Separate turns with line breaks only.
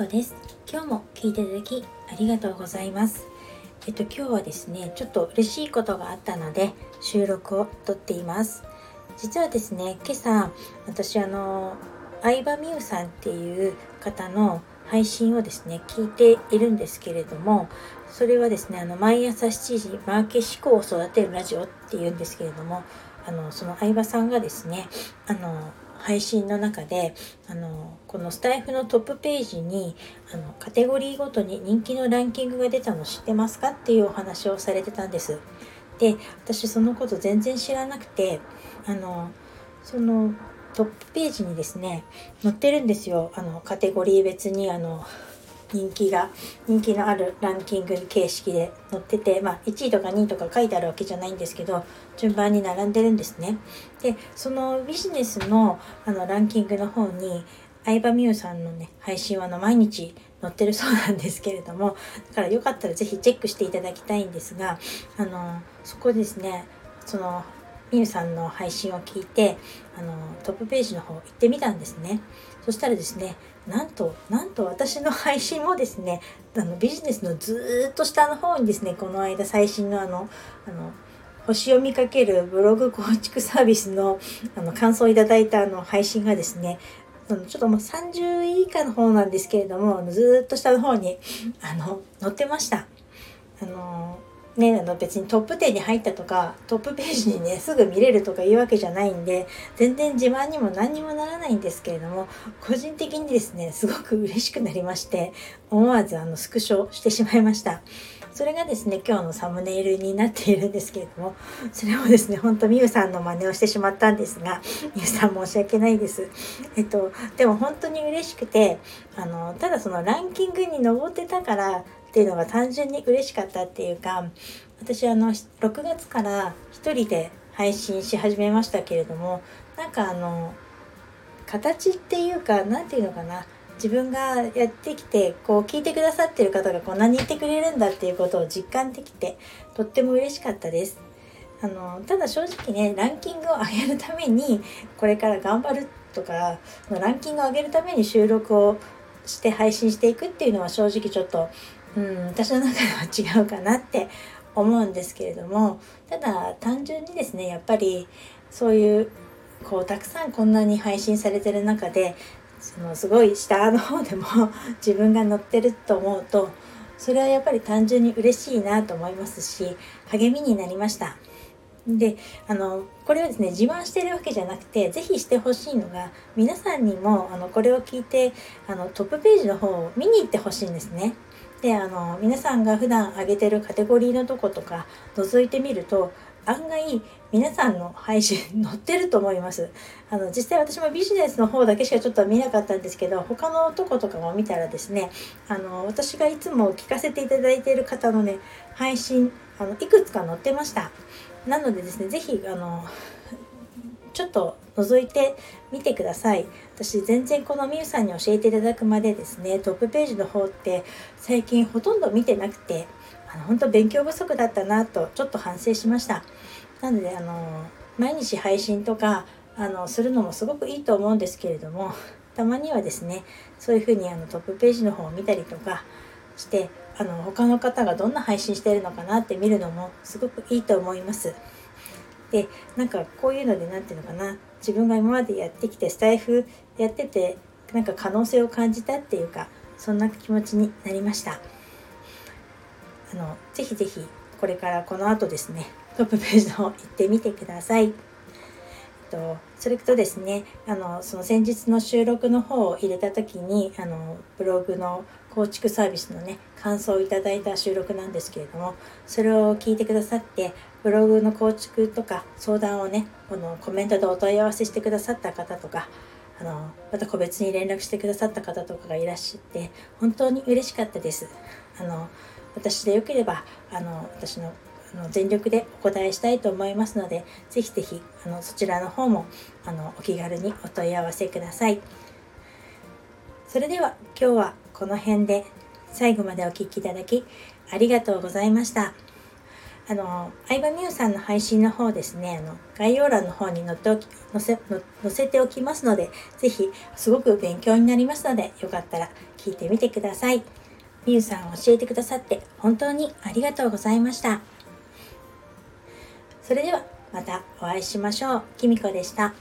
子です。今日も聞いていただきありがとうございます。えっと今日はですねちょっと嬉しいことがあったので収録をとっています。実はですね今朝私あの相葉美優さんっていう方の配信をですね聞いているんですけれどもそれはですねあの毎朝7時マーケ思考を育てるラジオっていうんですけれどもあのその相葉さんがですねあの配信の中であのこのスタイフのトップページにあのカテゴリーごとに人気のランキングが出たの知ってますかっていうお話をされてたんです。で私そのこと全然知らなくてあのそのトップページにですね載ってるんですよあのカテゴリー別にあの人気が人気のあるランキング形式で載ってて、まあ、1位とか2位とか書いてあるわけじゃないんですけど順番に並んでるんですね。でそのビジネスのあのランキングの方に相葉美優さんのね配信はの毎日載ってるそうなんですけれどもだからよかったら是非チェックしていただきたいんですがあのそこですねそのみゆさんの配信を聞いてあのトップページの方行ってみたんですねそしたらですねなんとなんと私の配信もですねあのビジネスのずっと下の方にですねこの間最新のあのあの星を見かけるブログ構築サービスのあの感想をいただいたあの配信がですねちょっともう30位以下の方なんですけれどもずっと下の方にあの載ってました。あのね、あの別にトップ10に入ったとかトップページにねすぐ見れるとかいうわけじゃないんで全然自慢にも何にもならないんですけれども個人的にですねすごく嬉しくなりまして思わずあのスクショしてしまいました。それがですね今日のサムネイルになっているんですけれどもそれをですねほんとみゆさんの真似をしてしまったんですがみゆさん申し訳ないです。えっとでも本当に嬉しくてあのただそのランキングに上ってたからっていうのが単純に嬉しかったっていうか私あの6月から1人で配信し始めましたけれどもなんかあの形っていうか何て言うのかな自分がやってきてこう聞いてくださってる方がこんなにいてくれるんだっていうことを実感できてとっても嬉しかったです。あのただ正直ねランキングを上げるためにこれから頑張るとかランキングを上げるために収録をして配信していくっていうのは正直ちょっとうん私の中では違うかなって思うんですけれどもただ単純にですねやっぱりそういうこうたくさんこんなに配信されてる中でそのすごい下の方でも 自分が乗ってると思うとそれはやっぱり単純に嬉しいなと思いますし励みになりました。であのこれはですね自慢してるわけじゃなくて是非してほしいのが皆さんにもあのこれを聞いてあのトップページの方を見に行ってほしいんですね。であの皆さんが普段上げてるカテゴリーのとことか覗いてみると案外皆さんの配信載ってると思います。あの実際私もビジネスの方だけしかちょっと見なかったんですけど他のとことかも見たらですねあの私がいつも聞かせていただいている方のね配信あのいくつか載ってました。なのでですね是非あのちょっと覗いてみてください私全然このみゆさんに教えていただくまでですねトップページの方って最近ほとんど見てなくてあの本当勉強不足だったなとちょっと反省しましたなのであの毎日配信とかあのするのもすごくいいと思うんですけれどもたまにはですねそういうふうにあのトップページの方を見たりとかしてあの他の方がどんな配信してるのかなって見るのもすごくいいと思います。でなんかこういうので何て言うのかな自分が今までやってきてスタイフやっててなんか可能性を感じたっていうかそんな気持ちになりました。あのぜひぜひこれからこの後ですねトップページの方行ってみてください。とそれとですねあのその先日の収録の方を入れた時にあのブログの構築サービスのね感想をいただいた収録なんですけれどもそれを聞いてくださってブログの構築とか相談をねこのコメントでお問い合わせしてくださった方とかあのまた個別に連絡してくださった方とかがいらっしゃって本当に嬉しかったです。あの私でよければあの私のあの全力でお答えしたいと思いますので、ぜひぜひあのそちらの方もあのお気軽にお問い合わせください。それでは今日はこの辺で最後までお聴きいただきありがとうございました。あの、相葉美優さんの配信の方ですね、あの、概要欄の方に載っておき、載せ、載せておきますので、是非すごく勉強になりますので、よかったら聞いてみてください。美桜さん教えてくださって本当にありがとうございました。それではまたお会いしましょう。きみこでした。